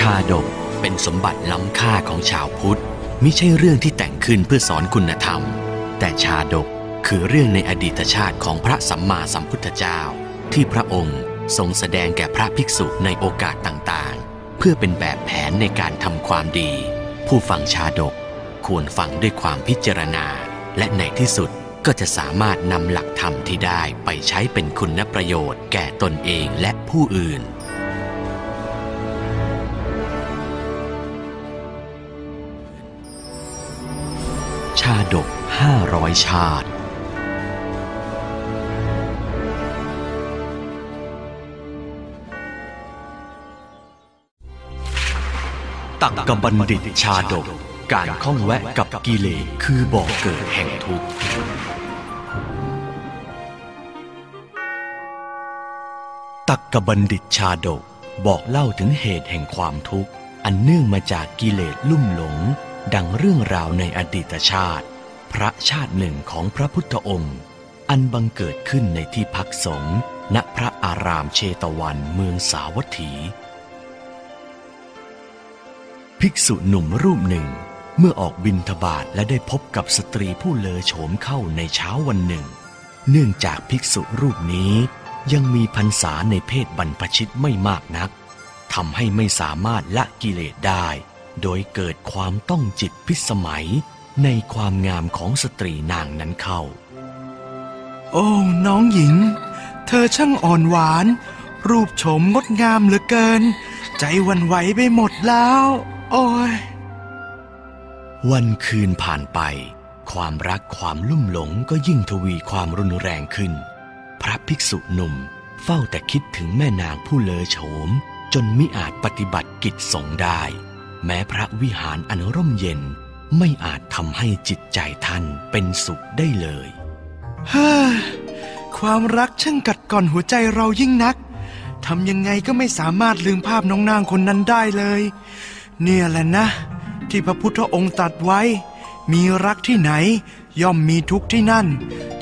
ชาดกเป็นสมบัติล้ำค่าของชาวพุทธมิใช่เรื่องที่แต่งขึ้นเพื่อสอนคุณธรรม แต่ชาดกคือเรื่องในอดีตชาติของพระสัมมาสัมพุทธเจ้า ที่พระองค์ทรงแสดงแก่พระภิกษุในโอกาสต่างๆ เพื่อเป็นแบบแผนในการทำความดี ผู้ฟังชาดกควรฟังด้วยความพิจารณา และในที่สุดก็จะสามารถนำหลักธรรมที่ได้ไปใช้เป็นคุณประโยชน์แก่ตนเองและผู้อื่นาดกห้าร้อยชาติ ตักกบัณฑิตชาดก การข้องแวะกับกิเลสคือบ่อกเกิดแห่งทุกข์ตักกบัณฑิตชาดกบอกเล่าถึงเหตุแห่งความทุกข์ อันเนื่องมาจากกิเลสลุ่มหลง ดังเรื่องราวในอดีตชาติ พระชาติหนึ่งของพระพุทธองค์ อันบังเกิดขึ้นในที่พักสงฆ์ณพระอารามเชตวันเมืองสาวัตถี ภิกษุหนุ่มรูปหนึ่ง เมื่อออกบินทบาทและได้พบกับสตรีผู้เลอโฉมเข้าในเช้าวันหนึ่ง เนื่องจากภิกษุรูปนี้ยังมีพรรษาในเพศบรรพชิตไม่มากนักทำให้ไม่สามารถละกิเลสได้ โดยเกิดความต้องจิตพิสมัยในความงามของสตรีนางนั้นเข้า โอ้ น้องหญิง เธอช่างอ่อนหวาน รูปโฉมงดงามเหลือเกิน ใจหวันไหวไปหมดแล้ว โอ้ย วันคืนผ่านไป ความรักความลุ่มหลงก็ยิ่งทวีความรุนแรงขึ้น พระภิกษุหนุ่มเฝ้าแต่คิดถึงแม่นางผู้เลอโฉม จนมิอาจปฏิบัติกิจสงฆ์ได้ แม้พระวิหารอันร่มเย็นไม่อาจทำให้จิตใจท่านเป็นสุขได้เลยเฮ้อความรักช่างกัดก่อนหัวใจเรายิ่งนักทำยังไงก็ไม่สามารถลืมภาพน้องนางคนนั้นได้เลย เนี่ยแหละนะ ที่พระพุทธองค์ตรัสไว้ มีรักที่ไหน ย่อมมีทุกข์ที่นั่น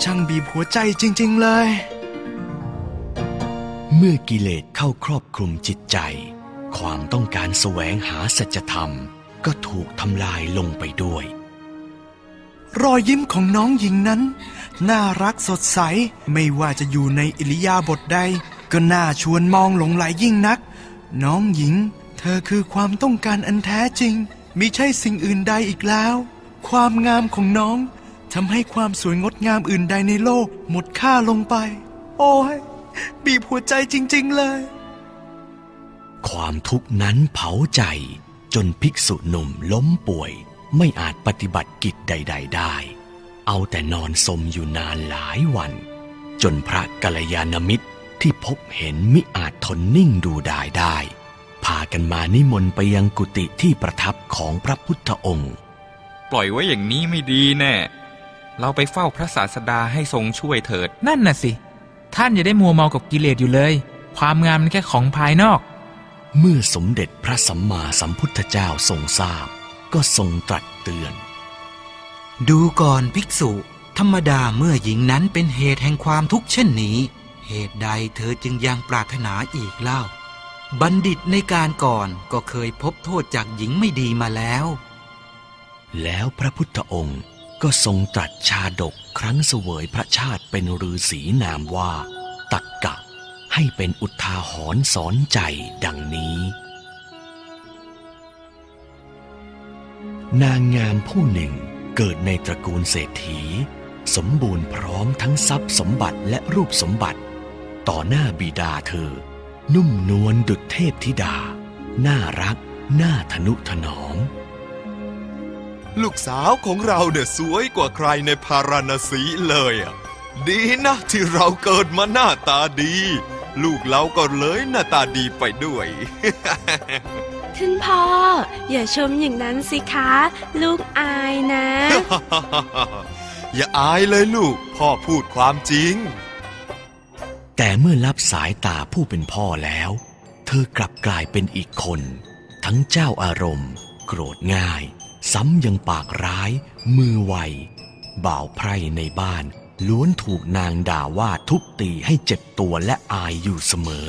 ช่างบีบหัวใจจริง ๆเลย เมื่อกิเลสเข้าครอบคลุมจิตใจ ความต้องการแสวงหาสัจธรรมก็ถูกทำลายลงไปด้วย รอยยิ้มของน้องหญิงนั้น น่ารักสดใสไม่ว่าจะอยู่ในอิริยาบถใด ก็น่าชวนมองหลงไหลยิ่งนัก น้องหญิง เธอคือความต้องการอันแท้จริงมิใช่สิ่งอื่นใดอีกแล้ว ความงามของน้องทำให้ความสวยงดงามอื่นใดในโลกหมดค่าลงไป โอ้ยบีบหัวใจจริง ๆ เลย ความทุกข์นั้นเผาใจจนภิกษุหนุ่มล้มป่วยไม่อาจปฏิบัติกิจใด ๆ ได้ เอาแต่นอนสมอยู่นานหลายวัน จนพระกัลยาณมิตรที่พบเห็นมิอาจทนนิ่งดูดายได้ พากันมานิมนต์ไปยังกุฏิที่ประทับของพระพุทธองค์ ปล่อยไว้อย่างนี้ไม่ดีแน่ เราไปเฝ้าพระศาสดาให้ทรงช่วยเถิด นั่นน่ะสิ ท่านอย่าได้มัวเมากับกิเลสอยู่เลย ความงามมันแค่ของภายนอก เมื่อสมเด็จพระสัมมาสัมพุทธเจ้าทรงทราบ ก็ทรงตรัสเตือน ดูก่อนภิกษุ ธรรมดาเมื่อหญิงนั้นเป็นเหตุแห่งความทุกข์เช่นนี้ เหตุใดเธอจึงยังปรารถนาอีกเล่า บัณฑิตในการก่อนก็เคยพบโทษจากหญิงไม่ดีมาแล้ว แล้วพระพุทธองค์ก็ทรงตรัสชาดกครั้งเสวยพระชาติเป็นฤาษีนามว่า ตักกะ ให้เป็นอุทาหรณ์สอนใจดังนี้ นางงามผู้หนึ่งเกิดในตระกูลเศรษฐี สมบูรณ์พร้อมทั้งทรัพย์สมบัติและรูปสมบัติ ต่อหน้าบิดาเธอ นุ่มนวลดุจเทพธิดา น่ารัก น่าทนุถนอม ลูกสาวของเราเนี่ยสวยกว่าใครในพาราณสีเลยอะดีนะที่เราเกิดมาหน้าตาดี ลูกเราก็เลยหน้าตาดีไปด้วย ท่านพ่อ อย่าชมอย่างนั้นสิคะ ลูกอายนะ อย่าอายเลยลูก พ่อพูดความจริง แต่เมื่อรับสายตาผู้เป็นพ่อแล้ว เธอกลับกลายเป็นอีกคน ทั้งเจ้าอารมณ์ โกรธง่าย ซ้ำยังปากร้าย มือไวบ่าวไพร่ในบ้าน ล้วนถูกนางด่าว่าทุบตีให้เจ็บตัวและอายอยู่เสมอ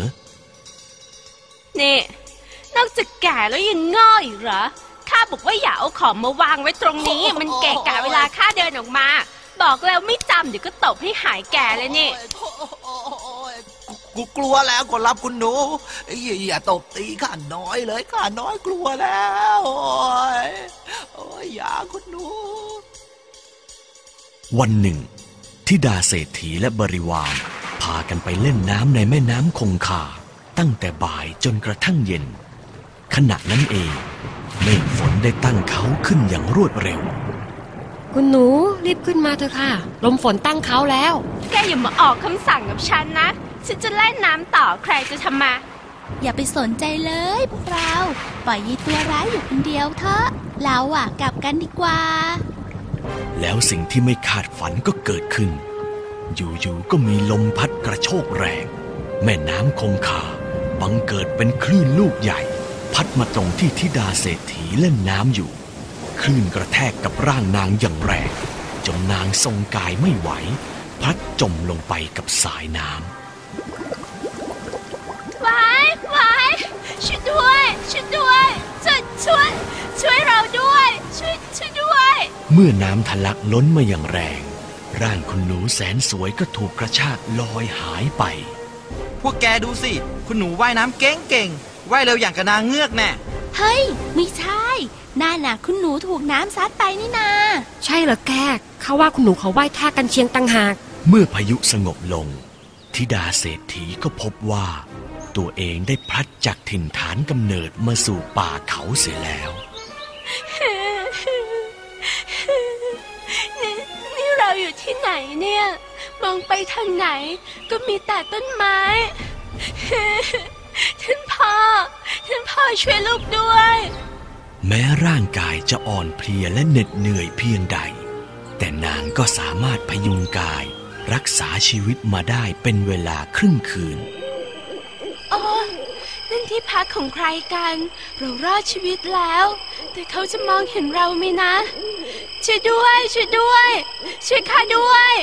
นี่นนอกจากแก่แล้วยังง่ออีกเหรอ ข้าบอกว่าอย่าเอาของมาวางไว้ตรงนี้ มันเกะกะเวลาข้าเดินออกมา บอกแล้วไม่จำเดี๋ยวก็ตบให้หายแก่เลยนี่ กูกลัวแล้วขอรับคุณหนูอย่าอย่าตบตีข้าน้อยเลยข้าน้อยกลัวแล้วโอ้ยโอ้ยอย่าคุณหนู วันหนึ่ง ทิดาเศรษฐีและบริวาร พากันไปเล่นน้ำในแม่น้ำคงคา ตั้งแต่บ่ายจนกระทั่งเย็น ขณะนั้นเองเมฆฝนได้ตั้งเขาขึ้นอย่างรวดเร็ว คุณหนูรีบขึ้นมาเถอะค่ะ ลมฝนตั้งเขาแล้ว แกอย่ามาออกคำสั่งกับฉันนะ ฉันจะเล่นน้ำต่อใครจะทำมา อย่าไปสนใจเลยพวกเรา ปล่อยยีตัวร้ายอยู่คนเดียวเถอะ เราอะกลับกันดีกว่า แล้วสิ่งที่ไม่คาดฝันก็เกิดขึ้น อยู่ๆก็มีลมพัดกระโชกแรง แม่น้ำคงคาบังเกิดเป็นคลื่นลูกใหญ่ พัดมาตรงที่ทิดาเศรษฐีเล่นน้ำอยู่ คลื่นกระแทกกับร่างนางอย่างแรงจนนางทรงกายไม่ไหว พัดจมลงไปกับสายน้ำ เมื่อน้ำทะลักล้นมาอย่างแรง ร่างคุณหนูแสนสวยก็ถูกกระชากลอยหายไป พวกแกดูสิ คุณหนูว่ายน้ำเก่งเก่งๆว่ายเร็วอย่างกระนางเงือกแน่เฮ้ย ไม่ใช่น่าหนาคุณหนูถูกน้ำซัดไปนี่นา ใช่เหรอแกเขาว่าคุณหนูเขาว่ายท่ากันเชียงตังหาก เมื่อพายุสงบลง ธิดาเศรษฐีก็พบว่า ตัวเองได้พลัดจากถิ่นฐานกำเนิดมาสู่ป่าเขาเสียแล้ว อยู่ที่ไหนเนี่ย มองไปทางไหนก็มีแต่ต้นไม้ ท่านพ่อ ท่านพ่อช่วยลูกด้วย แม้ร่างกายจะอ่อนเพลียและเหน็ดเหนื่อยเพียงใด แต่นางก็สามารถพยุงกาย รักษาชีวิตมาได้เป็นเวลาครึ่งคืน นั่นที่พักของใครกัน เรารอดชีวิตแล้ว แต่เขาจะมองเห็นเราไหมนะ ช่วยด้วย ช่วยด้วย ช่วยข้าด้วย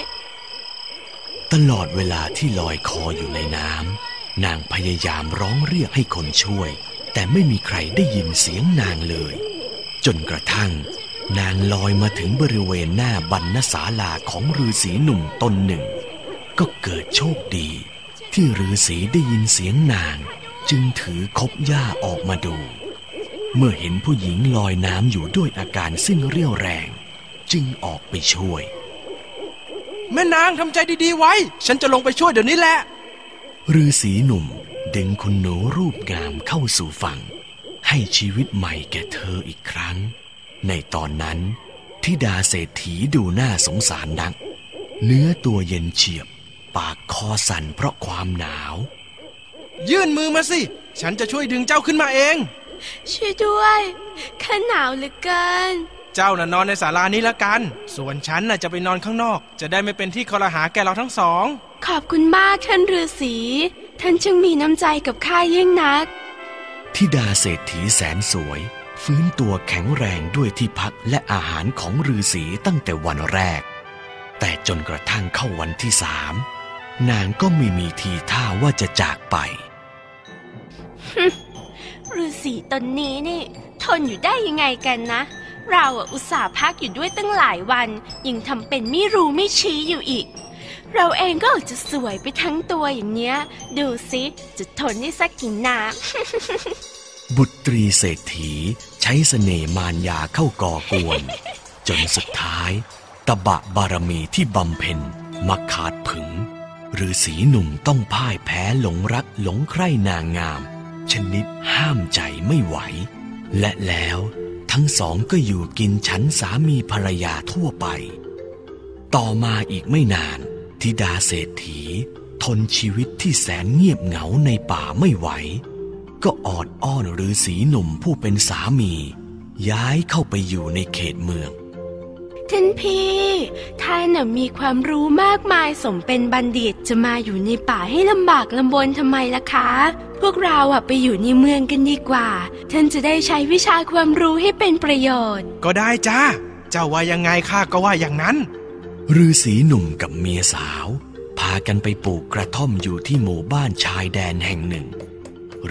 ตลอดเวลาที่ลอยคออยู่ในน้ำนางพยายามร้องเรียกให้คนช่วย แต่ไม่มีใครได้ยินเสียงนางเลย จนกระทั่ง นางลอยมาถึงบริเวณหน้าบรรณศาลาของฤาษีหนุ่มตนหนึ่ง ก็เกิดโชคดี ที่ฤาษีได้ยินเสียงนาง จึงถือคบหญ้าออกมาดู เมื่อเห็นผู้หญิงลอยน้ำอยู่ด้วยอาการซึ่งเรี่ยวแรง จึงออกไปช่วย แม่นางทำใจดีๆไว้ ฉันจะลงไปช่วยเดี๋ยวนี้แหละฤาษีหนุ่มดึงคุณหนูรูปงามเข้าสู่ฝั่ง ให้ชีวิตใหม่แก่เธออีกครั้ง ในตอนนั้นทิดาเศรษฐีดูน่าสงสารนัก เนื้อตัวเย็นเฉียบ ปากคอสั่นเพราะความหนาว ยื่นมือมาสิ ฉันจะช่วยดึงเจ้าขึ้นมาเอง ช่วยด้วยข้าหนาวเหลือเกิน เจ้าน่ะนอนในศาลานี้ละกัน ส่วนฉันน่ะจะไปนอนข้างนอก จะได้ไม่เป็นที่คอรหาแก่เราทั้งสอง ขอบคุณมากท่านฤาษีท่านจึงมีน้ำใจกับข้ายิ่งนักทิดาเศรษฐีแสนสวย ฟื้นตัวแข็งแรงด้วยที่พักและอาหารของฤาษีตั้งแต่วันแรก แต่จนกระทั่งเข้าวันที่สามนางก็ไม่มีทีท่าว่าจะจากไป ฤาษีตนนี้นี่ ทนอยู่ได้ยังไงกันนะ เราอะอุตส่าห์พักอยู่ด้วยตั้งหลายวัน ยังทำเป็นไม่รู้ไม่ชี้อยู่อีก เราเองก็อาจจะสวยไปทั้งตัวอย่างเนี้ย ดูสิจะทนได้สักกี่นาบุตรีเศรษฐีใช้เสน่ห์มารยาเข้าก่อกวน จนสุดท้ายตบะบารมีที่บำเพ็ญมาขาดผึงฤาษีหนุ่มต้องพ่ายแพ้หลงรักหลงใคร่นางงาม ชนิดห้ามใจไม่ไหว และแล้วทั้งสองก็อยู่กินฉันสามีภรรยาทั่วไป ต่อมาอีกไม่นานธิดาเศรษฐี ทนชีวิตที่แสนเงียบเหงาในป่าไม่ไหว ก็ออดอ้อนฤาษีหนุ่มผู้เป็นสามี ย้ายเข้าไปอยู่ในเขตเมือง ท่านพี่ท่านน่ะมีความรู้มากมายสมเป็นบัณฑิตจะมาอยู่ในป่าให้ลำบากลำบนทำไมล่ะคะ พวกเราอะไปอยู่ในเมืองกันดีกว่า ท่านจะได้ใช้วิชาความรู้ให้เป็นประโยชน์ ก็ได้จ้าเจ้าว่ายังไงข้าก็ว่าอย่างนั้นฤาษีหนุ่มกับเมียสาว พากันไปปลูกกระท่อมอยู่ที่หมู่บ้านชายแดนแห่งหนึ่ง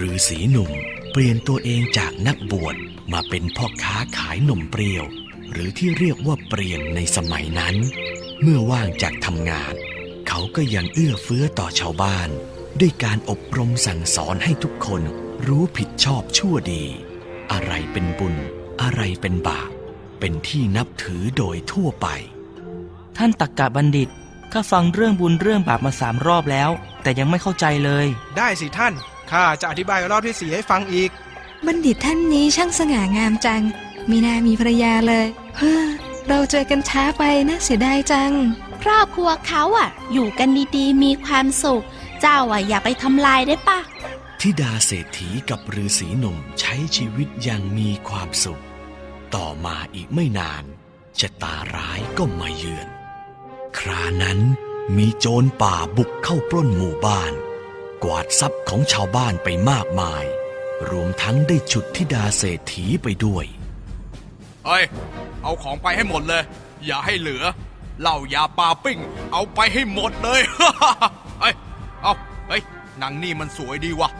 ฤาษีหนุ่มปลี่ยนตัวเองจากนักบวชมาเป็นพ่อค้าขายนมเปรี้ยว หรือที่เรียกว่าเปลี่ยนในสมัยนั้น เมื่อว่างจากทำงาน เขาก็ยังเอื้อเฟื้อต่อชาวบ้าน ด้วยการอบรมสั่งสอนให้ทุกคนรู้ผิดชอบชั่วดี อะไรเป็นบุญ อะไรเป็นบาปเป็นที่นับถือโดยทั่วไป ท่านตักกะบัณฑิตข้าฟังเรื่องบุญเรื่องบาปมาสามรอบแล้ว แต่ยังไม่เข้าใจเลย ได้สิท่านข้าจะอธิบายรอบที่สี่ให้ฟังอีก บัณฑิตท่านนี้ช่างสง่างามจัง มีนามีภรรยาเลยเฮ้อเราเจอกันช้าไปนะเสียดายจัง ครอบครัวเขาอะ อยู่กันดีๆ มีความสุข เจ้าอะอย่าไปทำลายได้ปะทิดาเศรษฐีกับฤาษีหนุ่มใช้ชีวิตอย่างมีความสุข ต่อมาอีกไม่นานชะตาร้ายก็มาเยือน ครานั้นมีโจรป่าบุกเข้าปล้นหมู่บ้าน กวาดทรัพย์ของชาวบ้านไปมากมาย รวมทั้งได้ฉุดทิดาเศรษฐีไปด้วย เฮ้ย เอาของไปให้หมดเลย อย่าให้เหลือ เหล้ายาปลาปิ้ง เอาไปให้หมดเลย เฮ้ย เอาเฮ้ยนางนี่มันสวยดีวะ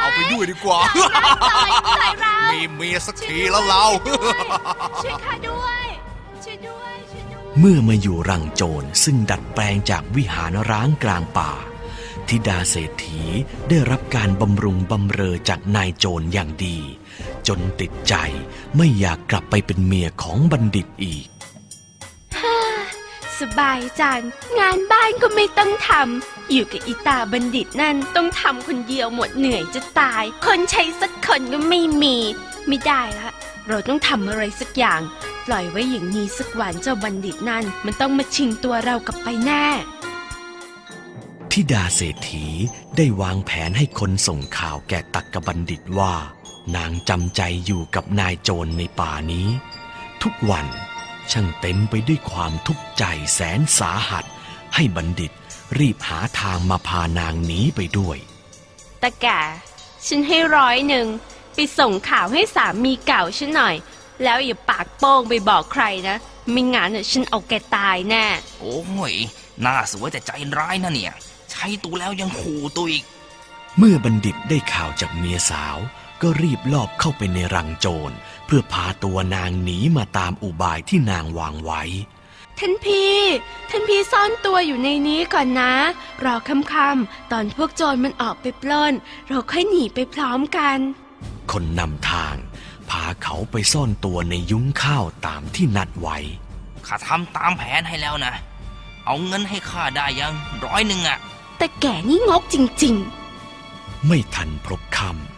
เอาไปด้วยดีกว่า มีเมียสักทีแล้วเรา ช่วยข้าด้วย ช่วยด้วย ช่วยด้วย เมื่อมาอยู่รังโจรซึ่งดัดแปลงจากวิหารร้างกลางป่าทิดาเศรษฐีได้รับการบำรุงบำเรอจากนายโจรอย่างดี จนติดใจไม่อยากกลับไปเป็นเมียของบัณฑิตอีกฮ่าสบายจัง งานบ้านก็ไม่ต้องทำ อยู่กับอีตาบัณฑิตนั่นต้องทำคนเดียวหมดเหนื่อยจะตาย คนใช้สักคนก็ไม่มี ไม่ได้ละ เราต้องทำอะไรสักอย่าง ปล่อยไว้อย่างนี้สักวันเจ้าบัณฑิตนั่น มันต้องมาชิงตัวเรากลับไปแน่ทิดาเศรษฐีได้วางแผนให้คนส่งข่าวแก่ตักกบัณฑิตว่า นางจำใจอยู่กับนายโจรในป่านี้ ทุกวันช่างเต็มไปด้วยความทุกข์ใจแสนสาหัส ให้บัณฑิตรีบหาทางมาพานางหนีไปด้วย ตะแก่ฉันให้ร้อยหนึ่งไปส่งข่าวให้สามีเก่าฉันหน่อย แล้วอย่าปากโป้งไปบอกใครนะไม่งั้นน่ะฉันเอาแกตายแน่ โอ้ยหน้าสวยแต่ใจร้ายนะเนี่ย ใช้ตัวแล้วยังขู่ตัวอีก เมื่อบัณฑิตได้ข่าวจากเมียสาว ก็รีบลอบเข้าไปในรังโจร เพื่อพาตัวนางหนีมาตามอุบายที่นางวางไว้ ท่านพี่ ท่านพี่ซ่อนตัวอยู่ในนี้ก่อนนะ รอค่ำๆตอนพวกโจรมันออกไปปล้น เราค่อยหนีไปพร้อมกัน คนนำทาง พาเขาไปซ่อนตัวในยุ้งข้าวตามที่นัดไว้ข้าทำตามแผนให้แล้วนะ เอาเงินให้ข้าได้ยังร้อยหนึ่งอะแต่แก่นี่งกจริงไม่ทันพบคำ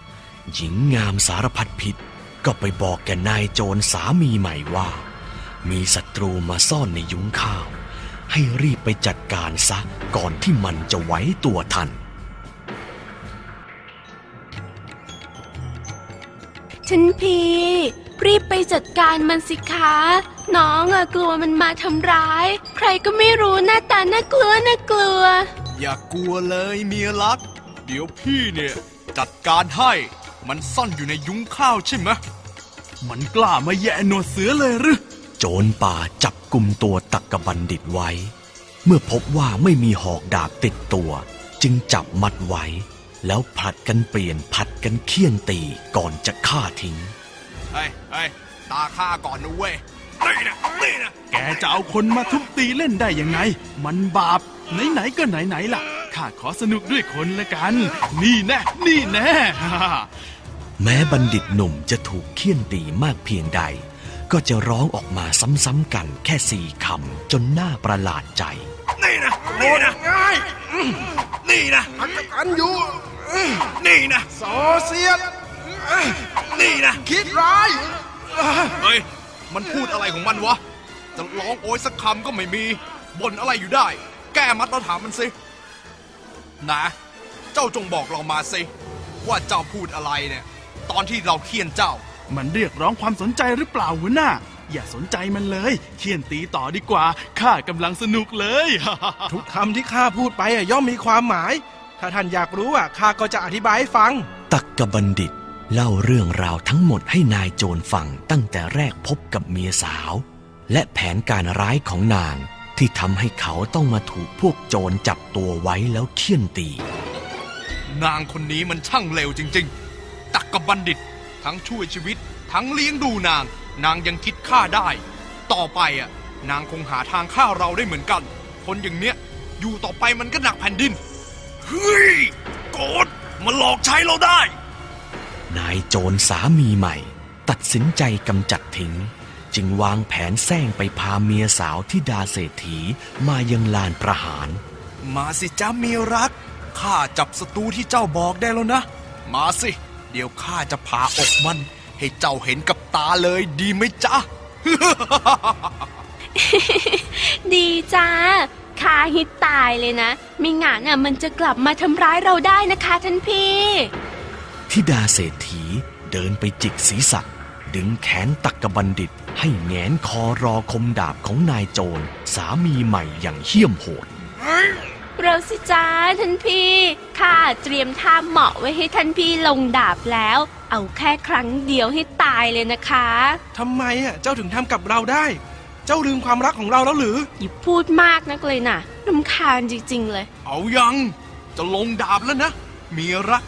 หญิงงามสารพัดพิษก็ไปบอกแกนายโจรสามีใหม่ว่า มีศัตรูมาซ่อนในยุ้งข้าว ให้รีบไปจัดการซะก่อนที่มันจะไหวตัวทันๆท่านพี่รีบไปจัดการมันสิคะ น้องอะกลัวมันมาทำร้าย ใครก็ไม่รู้หน้าตาน่ากลัวน่ากลัว อย่ากลัวเลยเมียรัก เดี๋ยวพี่เนี่ย จัดการให้ มันซ่อนอยู่ในยุ้งข้าวใช่ไหมมันกล้ามาแย่หนวดเสือเลยหรือ โจรป่าจับกลุ่มตัวตักกะบัณฑิตไว้ เมื่อพบว่าไม่มีหอกดาบติดตัว จึงจับมัดไว้ แล้วผลัดกันเปลี่ยนผัดกันเคี่ยนตีก่อนจะฆ่าทิ้งเฮ้ยเฮ้ยตาข้าก่อนนะเว้ยนี่นะนี่นะแกจะเอาคนมาทุบตีเล่นได้ยังไง มันบาปไหนๆก็ไหนๆล่ะ ข้าขอสนุกด้วยคนละกัน นี่แน่ นี่แน่ แม้บัณฑิตหนุ่มจะถูกเคี่ยนตีมากเพียงใด ก็จะร้องออกมาซ้ำๆกันแค่สี่คำจนน่าประหลาดใจ นี่นะ นี่นะง่ายนี่นะอักกันอยู่นี่นะโซเซียตนี่นะ คิดร้ายเฮ้ย มันพูดอะไรของมันวะ จะร้องโอยสักคำก็ไม่มีบ่นอะไรอยู่ได้ แก้มัดเราถามมันสิ นะ เจ้าจงบอกเรามาสิว่าเจ้าพูดอะไรเนี่ย ตอนที่เราเคียนเจ้า มันเรียกร้องความสนใจหรือเปล่าหัวหน้า อย่าสนใจมันเลย เคี่ยนตีต่อดีกว่า ข้ากำลังสนุกเลย ทุกคำที่ข้าพูดไปอะย่อมมีความหมาย ถ้าท่านอยากรู้อะข้าก็จะอธิบายให้ฟัง ตักกะบัณฑิต เล่าเรื่องราวทั้งหมดให้นายโจรฟังตั้งแต่แรกพบกับเมียสาว และแผนการร้ายของนาง ที่ทำให้เขาต้องมาถูกพวกโจรจับตัวไว้แล้วเคี่ยนตี นางคนนี้มันช่างเลวจริง ๆ ตักกับบัณฑิต ทั้งช่วยชีวิต ทั้งเลี้ยงดูนาง นางยังคิดฆ่าได้ ต่อไปอะ นางคงหาทางฆ่าเราได้เหมือนกัน คนอย่างเนี้ย อยู่ต่อไปมันก็หนักแผ่นดิน เฮ้ยโกดมาหลอกใช้เราได้ นายโจรสามีใหม่ ตัดสินใจกำจัดทิ้ง จึงวางแผนแซงไปพาเมียสาวที่ดาเศรษฐีมายังลานประหาร มาสิจ้าเมียรักข้าจับศัตรูที่เจ้าบอกได้แล้วนะ มาสิ เดี๋ยวข้าจะผ่าอกมัน ให้เจ้าเห็นกับตาเลยดีไหมจ๊ะ ดีจ้าคาฮิตตายเลยนะไม่งั้นน่ะมันจะกลับมาทำร้ายเราได้นะคะท่านพี่ ทิดาเศรษฐีเดินไปจิกศีรษะ ดึงแขนตักกบัณฑิต ให้แงนคอรอคมดาบของนายโจร สามีใหม่อย่างเหี้ยมโหดเราสิจ้าท่านพี่ข้าเตรียมท่าเหมาะไว้ให้ท่านพี่ลงดาบแล้ว เอาแค่ครั้งเดียวให้ตายเลยนะคะทำไมอะเจ้าถึงทำกับเราได้ เจ้าลืมความรักของเราแล้วหรืออย่าพูดมากนักเลยนะรำคาญจริง ๆ เลย เอายัง จะลงดาบแล้วนะเมียรัก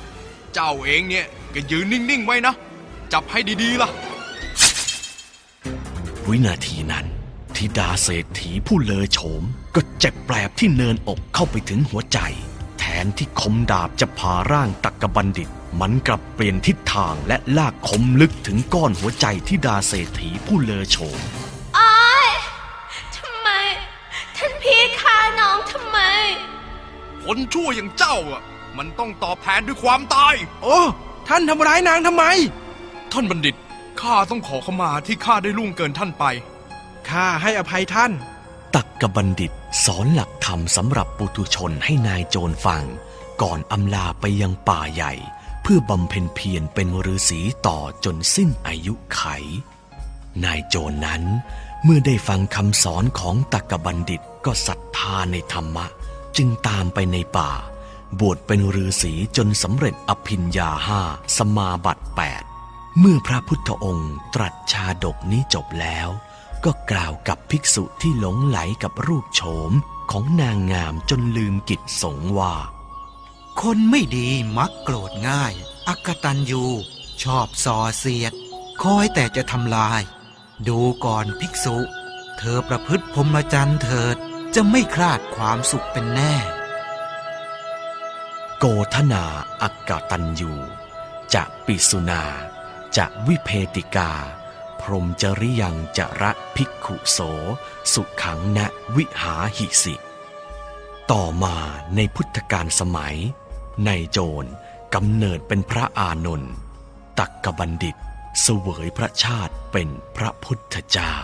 เจ้าเองเนี่ยก็ยืนนิ่งๆไว้นะ จับให้ดีๆล่ะ วินาทีนั้นทิดาเศรษฐีผู้เลอโฉม ก็เจ็บแปลบที่เนินอกเข้าไปถึงหัวใจ แทนที่คมดาบจะผ่าร่างตักกบัณฑิต มันกลับเปลี่ยนทิศทางและลากคมลึกถึงก้อนหัวใจทิดาเศรษฐีผู้เลอโฉมอ้ายทำไม ท่านพี่ฆ่าน้องทำไม คนชั่วอย่างเจ้าอะ มันต้องตอบแทนด้วยความตาย โอ้ ท่านทำร้ายนางทำไม ท่านบัณฑิต ข้าต้องขอขมาที่ข้าได้ล่วงเกินท่านไป ข้าให้อภัยท่าน ตักกบัณฑิตสอนหลักธรรมสำหรับปุถุชนให้นายโจรฟัง ก่อนอำลาไปยังป่าใหญ่ เพื่อบำเพ็ญเพียรเป็นฤาษีต่อจนสิ้นอายุไข นายโจรนั้น เมื่อได้ฟังคำสอนของตักกบัณฑิตก็ศรัทธาในธรรมะ จึงตามไปในป่า บวชเป็นฤาษีจนสำเร็จอภิญญาห้าสมาบัติแปด เมื่อพระพุทธองค์ตรัสชาดกนี้จบแล้ว ก็กล่าวกับภิกษุที่หลงไหลกับรูปโฉมของนางงามจนลืมกิจสงฆ์ว่า คนไม่ดีมักโกรธง่าย อักตันยูชอบส่อเสียด คอยแต่จะทำลาย ดูก่อนภิกษุ เธอประพฤติพรหมจรรย์เถิดจะไม่คลาดความสุขเป็นแน่ โกธนาอักกตันยูจะปิสุนา จะวิเพติกา พรหมจริยังจะระภิกขุโส สุขังณวิหาหิสิ ต่อมาในพุทธกาลสมัย ในโจรกำเนิดเป็นพระอานนท์ตักกบัณฑิตเสวยพระชาติเป็นพระพุทธเจ้า